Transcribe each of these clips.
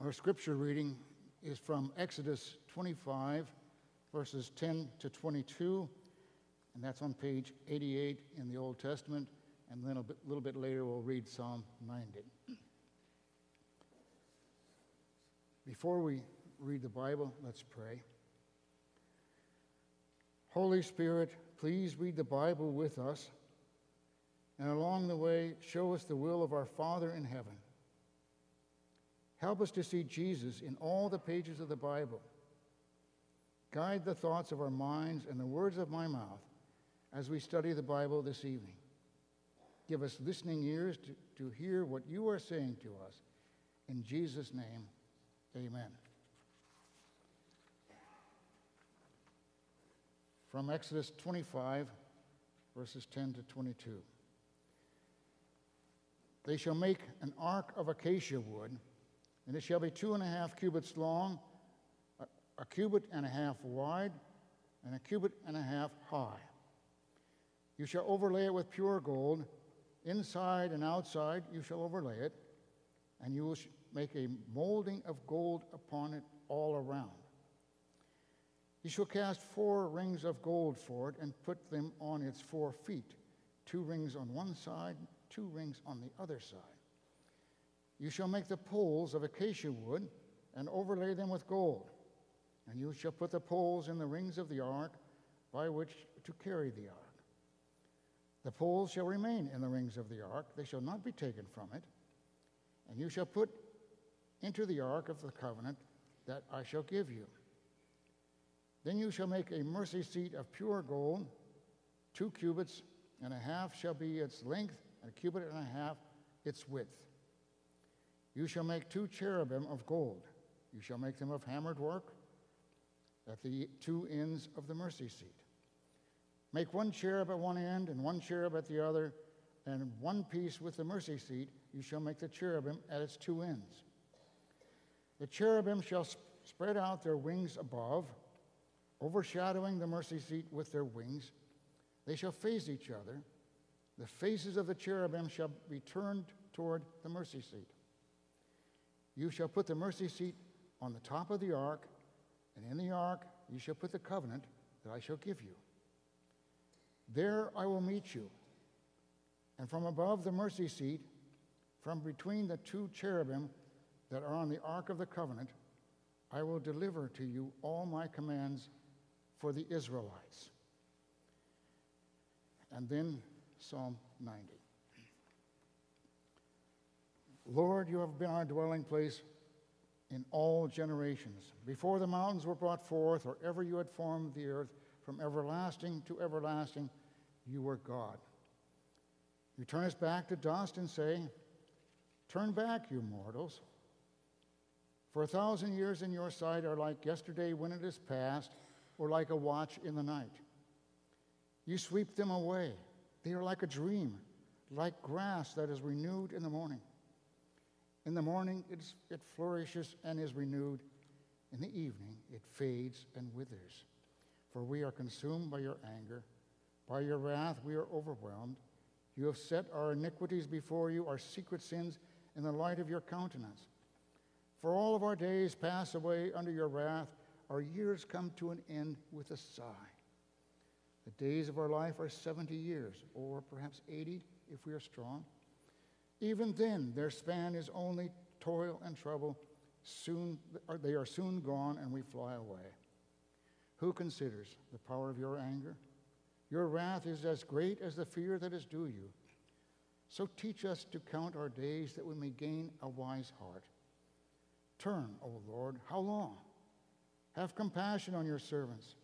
Our scripture reading is from Exodus 25, verses 10 to 22, and that's on page 88 in the Old Testament. And then a bit, little bit later, we'll read Psalm 90. Before we read the Bible, let's pray. Holy Spirit, please read the Bible with us, and along the way, show us the will of our Father in heaven. Help us to see Jesus in all the pages of the Bible. Guide the thoughts of our minds and the words of my mouth as we study the Bible this evening. Give us listening ears to, to hear what you are saying to us. In Jesus' name, amen. From Exodus 25, verses 10 to 22. They shall make an ark of acacia wood and it shall be two and a half cubits long, a, a cubit and a half wide, and a cubit and a half high. You shall overlay it with pure gold. Inside and outside you shall overlay it, and you will make a molding of gold upon it all around. You shall cast four rings of gold for it and put them on its four feet, two rings on one side, two rings on the other side. You shall make the poles of acacia wood and overlay them with gold. And you shall put the poles in the rings of the ark by which to carry the ark. The poles shall remain in the rings of the ark, they shall not be taken from it. And you shall put into the ark of the covenant that I shall give you. Then you shall make a mercy seat of pure gold, two cubits and a half shall be its length, and a cubit and a half its width. You shall make two cherubim of gold. You shall make them of hammered work at the two ends of the mercy seat. Make one cherub at one end and one cherub at the other, and one piece with the mercy seat. You shall make the cherubim at its two ends. The cherubim shall sp- spread out their wings above, overshadowing the mercy seat with their wings. They shall face each other. The faces of the cherubim shall be turned toward the mercy seat. You shall put the mercy seat on the top of the ark, and in the ark you shall put the covenant that I shall give you. There I will meet you. And from above the mercy seat, from between the two cherubim that are on the ark of the covenant, I will deliver to you all my commands for the Israelites. And then Psalm 90. Lord, you have been our dwelling place in all generations. Before the mountains were brought forth, or ever you had formed the earth, from everlasting to everlasting, you were God. You turn us back to dust and say, Turn back, you mortals. For a thousand years in your sight are like yesterday when it is past, or like a watch in the night. You sweep them away. They are like a dream, like grass that is renewed in the morning. In the morning, it flourishes and is renewed. In the evening, it fades and withers. For we are consumed by your anger. By your wrath, we are overwhelmed. You have set our iniquities before you, our secret sins, in the light of your countenance. For all of our days pass away under your wrath. Our years come to an end with a sigh. The days of our life are 70 years, or perhaps 80 if we are strong. Even then, their span is only toil and trouble. Soon, they are soon gone, and we fly away. Who considers the power of your anger? Your wrath is as great as the fear that is due you. So teach us to count our days that we may gain a wise heart. Turn, O Lord, how long? Have compassion on your servants.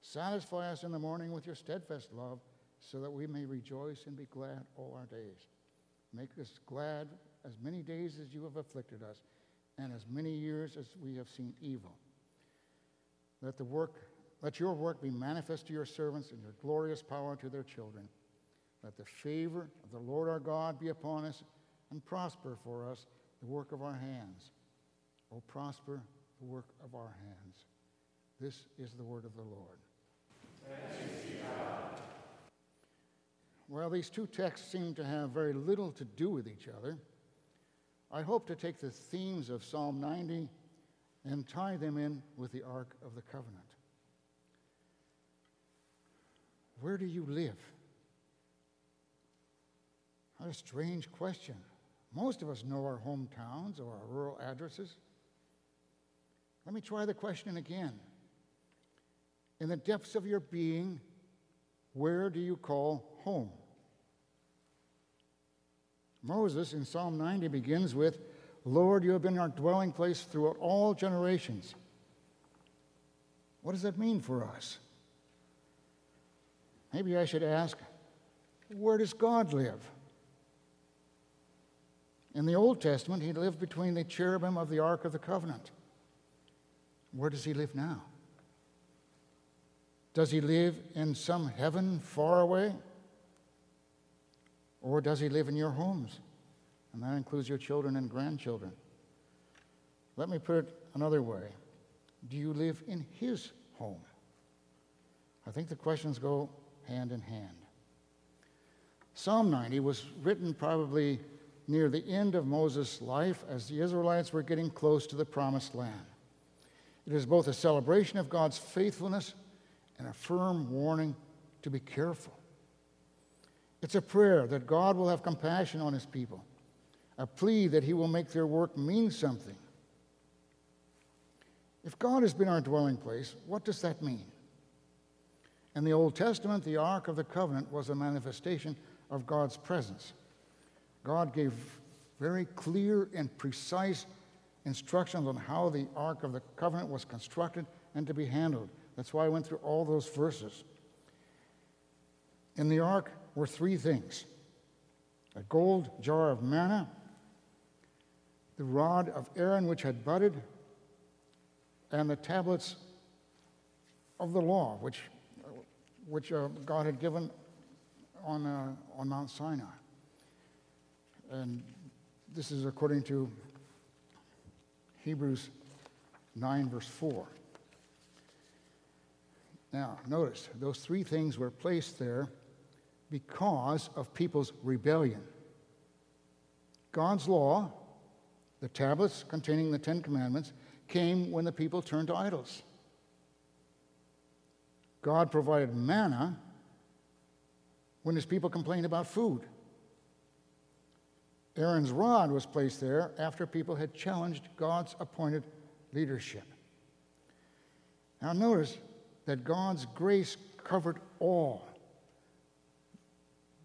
Satisfy us in the morning with your steadfast love, so that we may rejoice and be glad all our days. Make us glad as many days as you have afflicted us, and as many years as we have seen evil. Let the work, let your work be manifest to your servants and your glorious power to their children. Let the favor of the Lord our God be upon us and prosper for us the work of our hands. O prosper the work of our hands. This is the word of the Lord. Well, these two texts seem to have very little to do with each other. I hope to take the themes of Psalm 90 and tie them in with the Ark of the Covenant. Where do you live? What a strange question. Most of us know our hometowns or our rural addresses. Let me try the question again. In the depths of your being, where do you call home? Moses in Psalm 90 begins with, Lord, you have been our dwelling place throughout all generations. What does that mean for us? Maybe I should ask, where does God live? In the Old Testament, he lived between the cherubim of the Ark of the Covenant. Where does he live now? Does he live in some heaven far away? Or does he live in your homes? And that includes your children and grandchildren. Let me put it another way Do you live in his home? I think the questions go hand in hand. Psalm 90 was written probably near the end of Moses' life as the Israelites were getting close to the promised land. It is both a celebration of God's faithfulness and a firm warning to be careful. It's a prayer that God will have compassion on his people, a plea that he will make their work mean something. If God has been our dwelling place, what does that mean? In the Old Testament, the Ark of the Covenant was a manifestation of God's presence. God gave very clear and precise instructions on how the Ark of the Covenant was constructed and to be handled. That's why I went through all those verses. In the ark were three things a gold jar of manna, the rod of Aaron which had budded, and the tablets of the law which, which uh, God had given on, uh, on Mount Sinai. And this is according to Hebrews 9, verse 4. Now, notice those three things were placed there because of people's rebellion. God's law, the tablets containing the Ten Commandments, came when the people turned to idols. God provided manna when his people complained about food. Aaron's rod was placed there after people had challenged God's appointed leadership. Now, notice that God's grace covered all.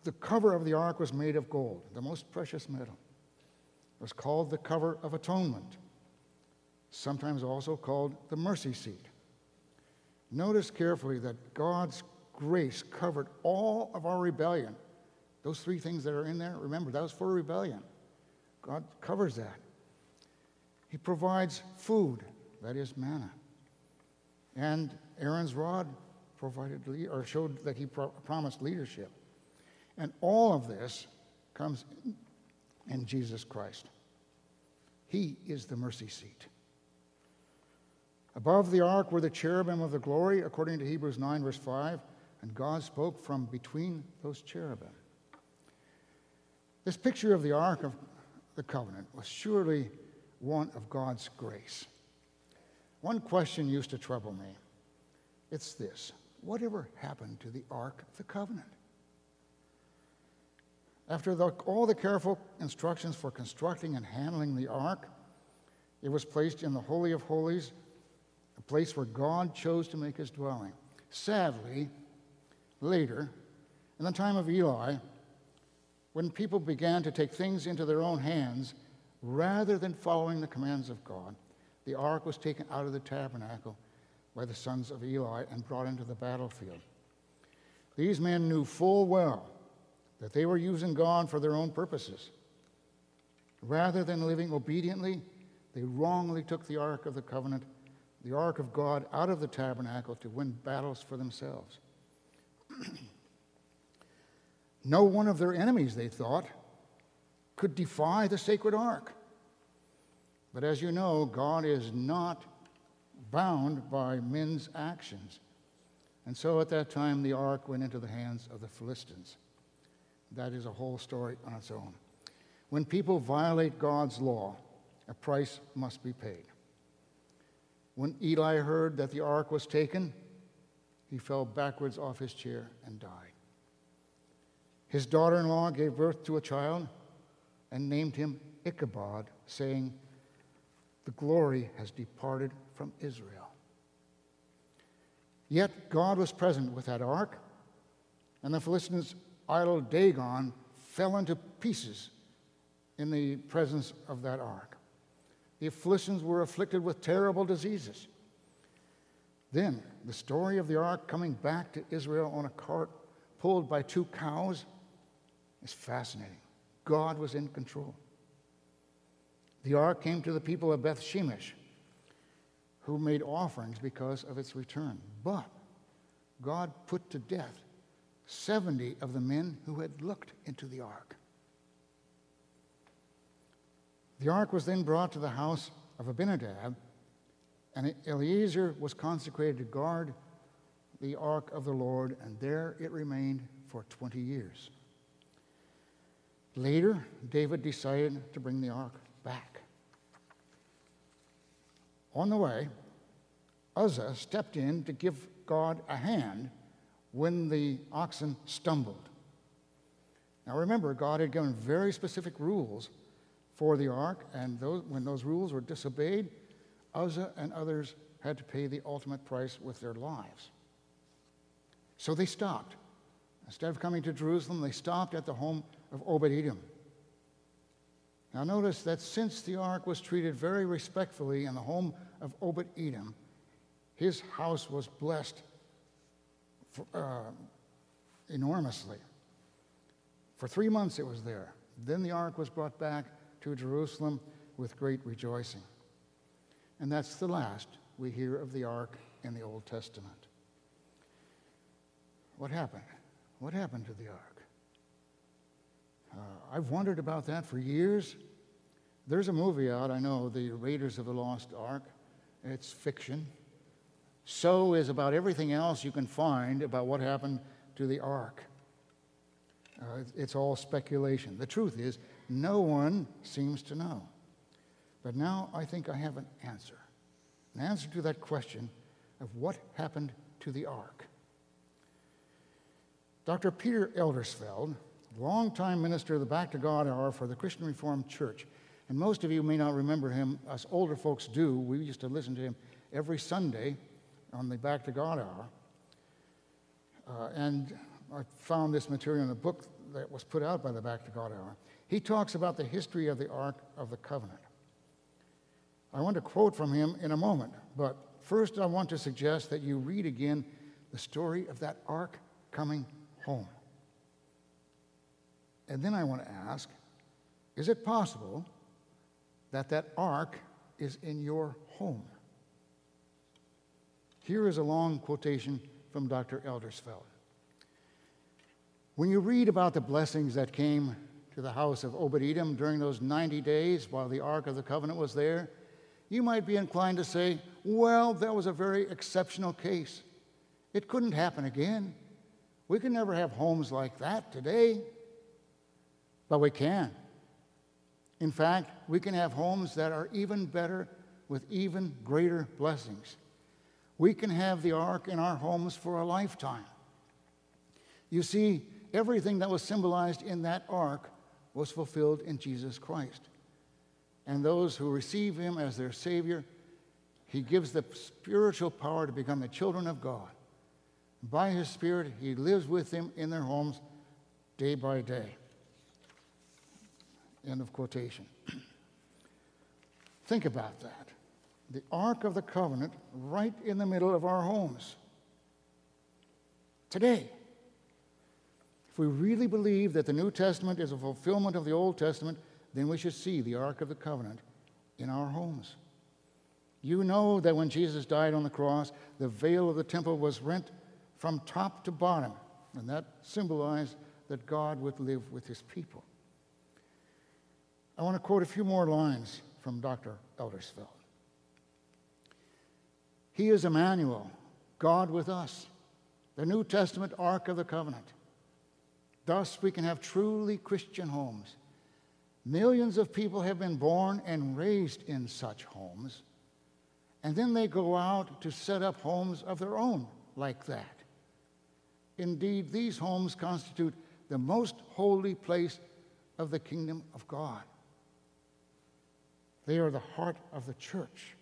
The cover of the ark was made of gold, the most precious metal. It was called the cover of atonement, sometimes also called the mercy seat. Notice carefully that God's grace covered all of our rebellion those three things that are in there, remember, that was for rebellion. God covers that. He provides food, that is manna. And Aaron's rod provided or showed that he pro- promised leadership. And all of this comes in Jesus Christ. He is the mercy seat. Above the ark were the cherubim of the glory, according to Hebrews 9, verse 5, and God spoke from between those cherubim. This picture of the Ark of the Covenant was surely one of God's grace. One question used to trouble me. It's this Whatever happened to the Ark of the Covenant? After the, all the careful instructions for constructing and handling the ark, it was placed in the Holy of Holies, a place where God chose to make his dwelling. Sadly, later, in the time of Eli, when people began to take things into their own hands rather than following the commands of God, the ark was taken out of the tabernacle by the sons of Eli and brought into the battlefield. These men knew full well that they were using God for their own purposes. Rather than living obediently, they wrongly took the Ark of the Covenant, the Ark of God, out of the tabernacle to win battles for themselves. No one of their enemies, they thought, could defy the sacred ark. But as you know, God is not bound by men's actions. And so at that time, the ark went into the hands of the Philistines. That is a whole story on its own. when people violate God's law, a price must be paid. When Eli heard that the ark was taken, he fell backwards off his chair and died. His daughter in law gave birth to a child and named him Ichabod, saying, The glory has departed from Israel. Yet God was present with that ark, and the Philistines' idol Dagon fell into pieces in the presence of that ark. The Philistines were afflicted with terrible diseases. Then, the story of the ark coming back to Israel on a cart pulled by two cows is fascinating. God was in control. The ark came to the people of Beth Shemesh, who made offerings because of its return. But God put to death 70 of the men who had looked into the ark. The ark was then brought to the house of Abinadab, and Eleazar was consecrated to guard the ark of the Lord, and there it remained for 20 years. Later, David decided to bring the ark back. On the way, Uzzah stepped in to give God a hand when the oxen stumbled. Now remember, God had given very specific rules for the ark, and those, when those rules were disobeyed, Uzzah and others had to pay the ultimate price with their lives. So they stopped. Instead of coming to Jerusalem, they stopped at the home of Obed Edom. Now, notice that since the ark was treated very respectfully in the home of Obed Edom, his house was blessed for, uh, enormously. For three months it was there. Then the ark was brought back to Jerusalem with great rejoicing. And that's the last we hear of the ark in the Old Testament. What happened? What happened to the ark? Uh, I've wondered about that for years. There's a movie out, I know, The Raiders of the Lost Ark. It's fiction. So is about everything else you can find about what happened to the ark. Uh, it's all speculation. The truth is, no one seems to know. But now I think I have an answer an answer to that question of what happened to the ark. Dr. Peter Eldersveld, longtime minister of the Back to God Hour for the Christian Reformed Church, and most of you may not remember him, us older folks do. We used to listen to him every Sunday on the Back to God Hour. Uh, and I found this material in a book that was put out by the Back to God Hour. He talks about the history of the Ark of the Covenant. I want to quote from him in a moment, but first I want to suggest that you read again the story of that ark coming home. And then I want to ask is it possible that that ark is in your home? Here is a long quotation from Dr. Eldersveld. When you read about the blessings that came to the house of Obed Edom during those 90 days while the Ark of the Covenant was there, you might be inclined to say, well, that was a very exceptional case. It couldn't happen again. We can never have homes like that today. But we can. In fact, we can have homes that are even better with even greater blessings. We can have the ark in our homes for a lifetime. You see, everything that was symbolized in that ark was fulfilled in Jesus Christ. And those who receive him as their Savior, he gives the spiritual power to become the children of God. By his Spirit, he lives with them in their homes day by day. End of quotation. Think about that. The Ark of the Covenant right in the middle of our homes. Today, if we really believe that the New Testament is a fulfillment of the Old Testament, then we should see the Ark of the Covenant in our homes. You know that when Jesus died on the cross, the veil of the temple was rent from top to bottom, and that symbolized that God would live with his people. I want to quote a few more lines from Dr. Eldersveld. He is Emmanuel, God with us, the New Testament Ark of the Covenant. Thus, we can have truly Christian homes. Millions of people have been born and raised in such homes, and then they go out to set up homes of their own like that. Indeed, these homes constitute the most holy place of the kingdom of God. They are the heart of the church.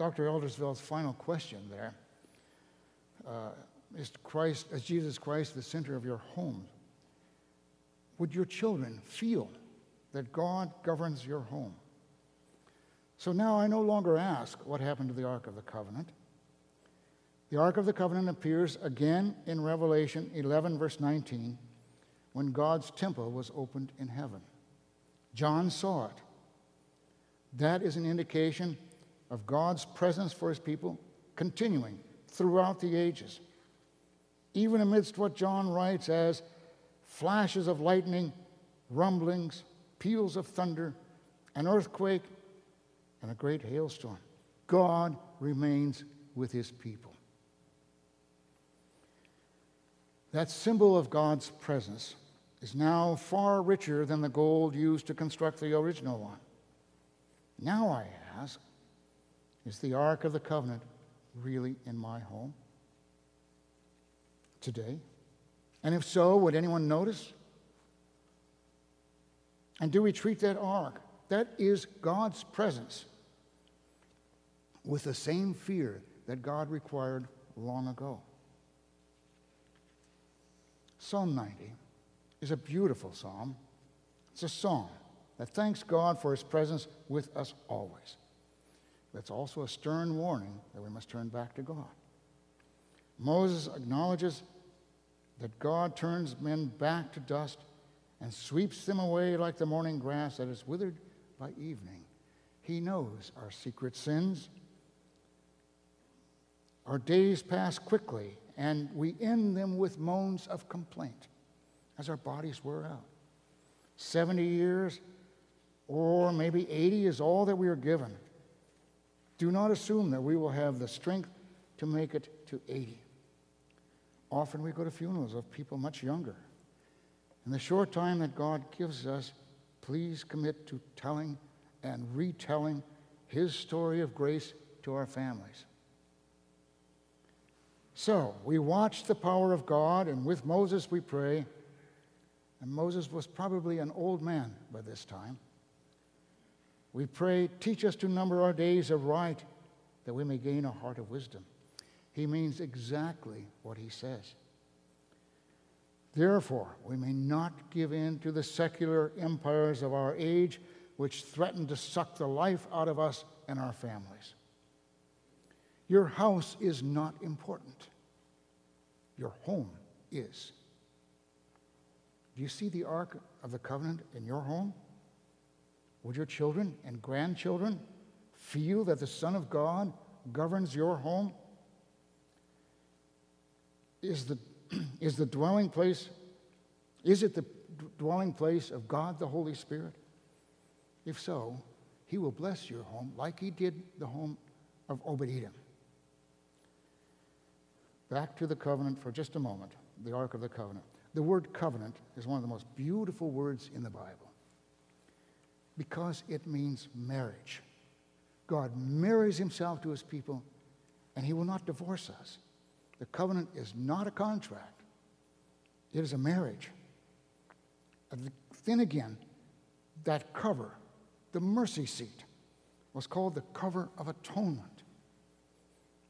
Dr. Eldersveld's final question there uh, is Christ, as Jesus Christ, the center of your home? Would your children feel that God governs your home? So now I no longer ask what happened to the Ark of the Covenant. The Ark of the Covenant appears again in Revelation 11, verse 19, when God's temple was opened in heaven. John saw it. That is an indication of God's presence for his people continuing throughout the ages. Even amidst what John writes as flashes of lightning, rumblings, peals of thunder, an earthquake, and a great hailstorm, God remains with his people. That symbol of God's presence is now far richer than the gold used to construct the original one. Now I ask, is the Ark of the Covenant really in my home today? And if so, would anyone notice? And do we treat that ark, that is God's presence, with the same fear that God required long ago? Psalm 90 is a beautiful psalm. It's a song that thanks God for his presence with us always. It's also a stern warning that we must turn back to God. Moses acknowledges that God turns men back to dust and sweeps them away like the morning grass that is withered by evening. He knows our secret sins. Our days pass quickly and we end them with moans of complaint as our bodies wear out. 70 years or maybe 80 is all that we are given. Do not assume that we will have the strength to make it to 80. Often we go to funerals of people much younger. In the short time that God gives us, please commit to telling and retelling His story of grace to our families. So we watch the power of God, and with Moses we pray. And Moses was probably an old man by this time. We pray, teach us to number our days aright, that we may gain a heart of wisdom. He means exactly what he says. Therefore, we may not give in to the secular empires of our age, which threaten to suck the life out of us and our families. Your house is not important. Your home is. Do you see the Ark of the Covenant in your home? Would your children and grandchildren feel that the Son of God governs your home? Is the, is the dwelling place, is it the dwelling place of God the Holy Spirit? If so, he will bless your home like he did the home of Edom. Back to the covenant for just a moment, the Ark of the Covenant. The word covenant is one of the most beautiful words in the Bible because it means marriage. God marries himself to his people, and he will not divorce us. The covenant is not a contract, it is a marriage. Uh, and then again, that cover, the mercy seat, was called the cover of atonement.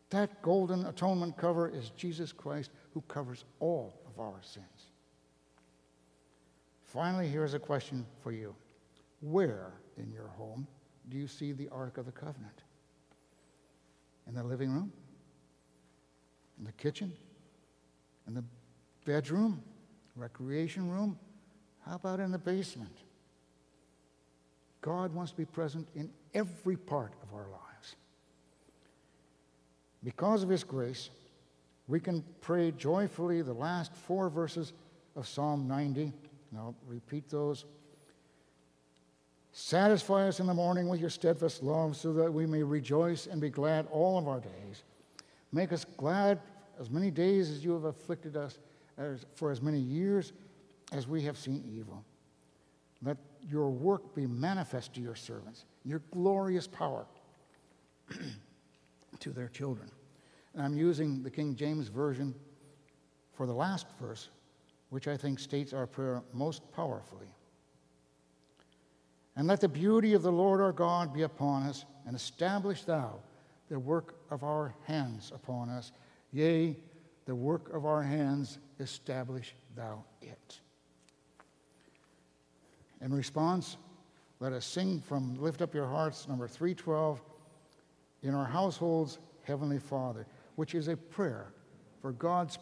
That golden atonement cover is Jesus Christ who covers all of our sins. Finally, here's a question for you Where in your home do you see the Ark of the Covenant? In the living room? In the kitchen? In the bedroom? Recreation room? How about in the basement? God wants to be present in every part of our lives. Because of His grace, we can pray joyfully the last four verses of Psalm 90. And I'll repeat those. Satisfy us in the morning with your steadfast love so that we may rejoice and be glad all of our days. Make us glad as many days as you have afflicted us as, for as many years, as we have seen evil. Let your work be manifest to your servants, your glorious power to their children. And I'm using the King James Version for the last verse, which I think states our prayer most powerfully. And let the beauty of the Lord our God be upon us, and establish thou the work of our hands upon us. Yea, the work of our hands, establish thou it. In response, let us sing from Lift Up Your Hearts, number 312, in our households, Heavenly Father, which is a prayer for God's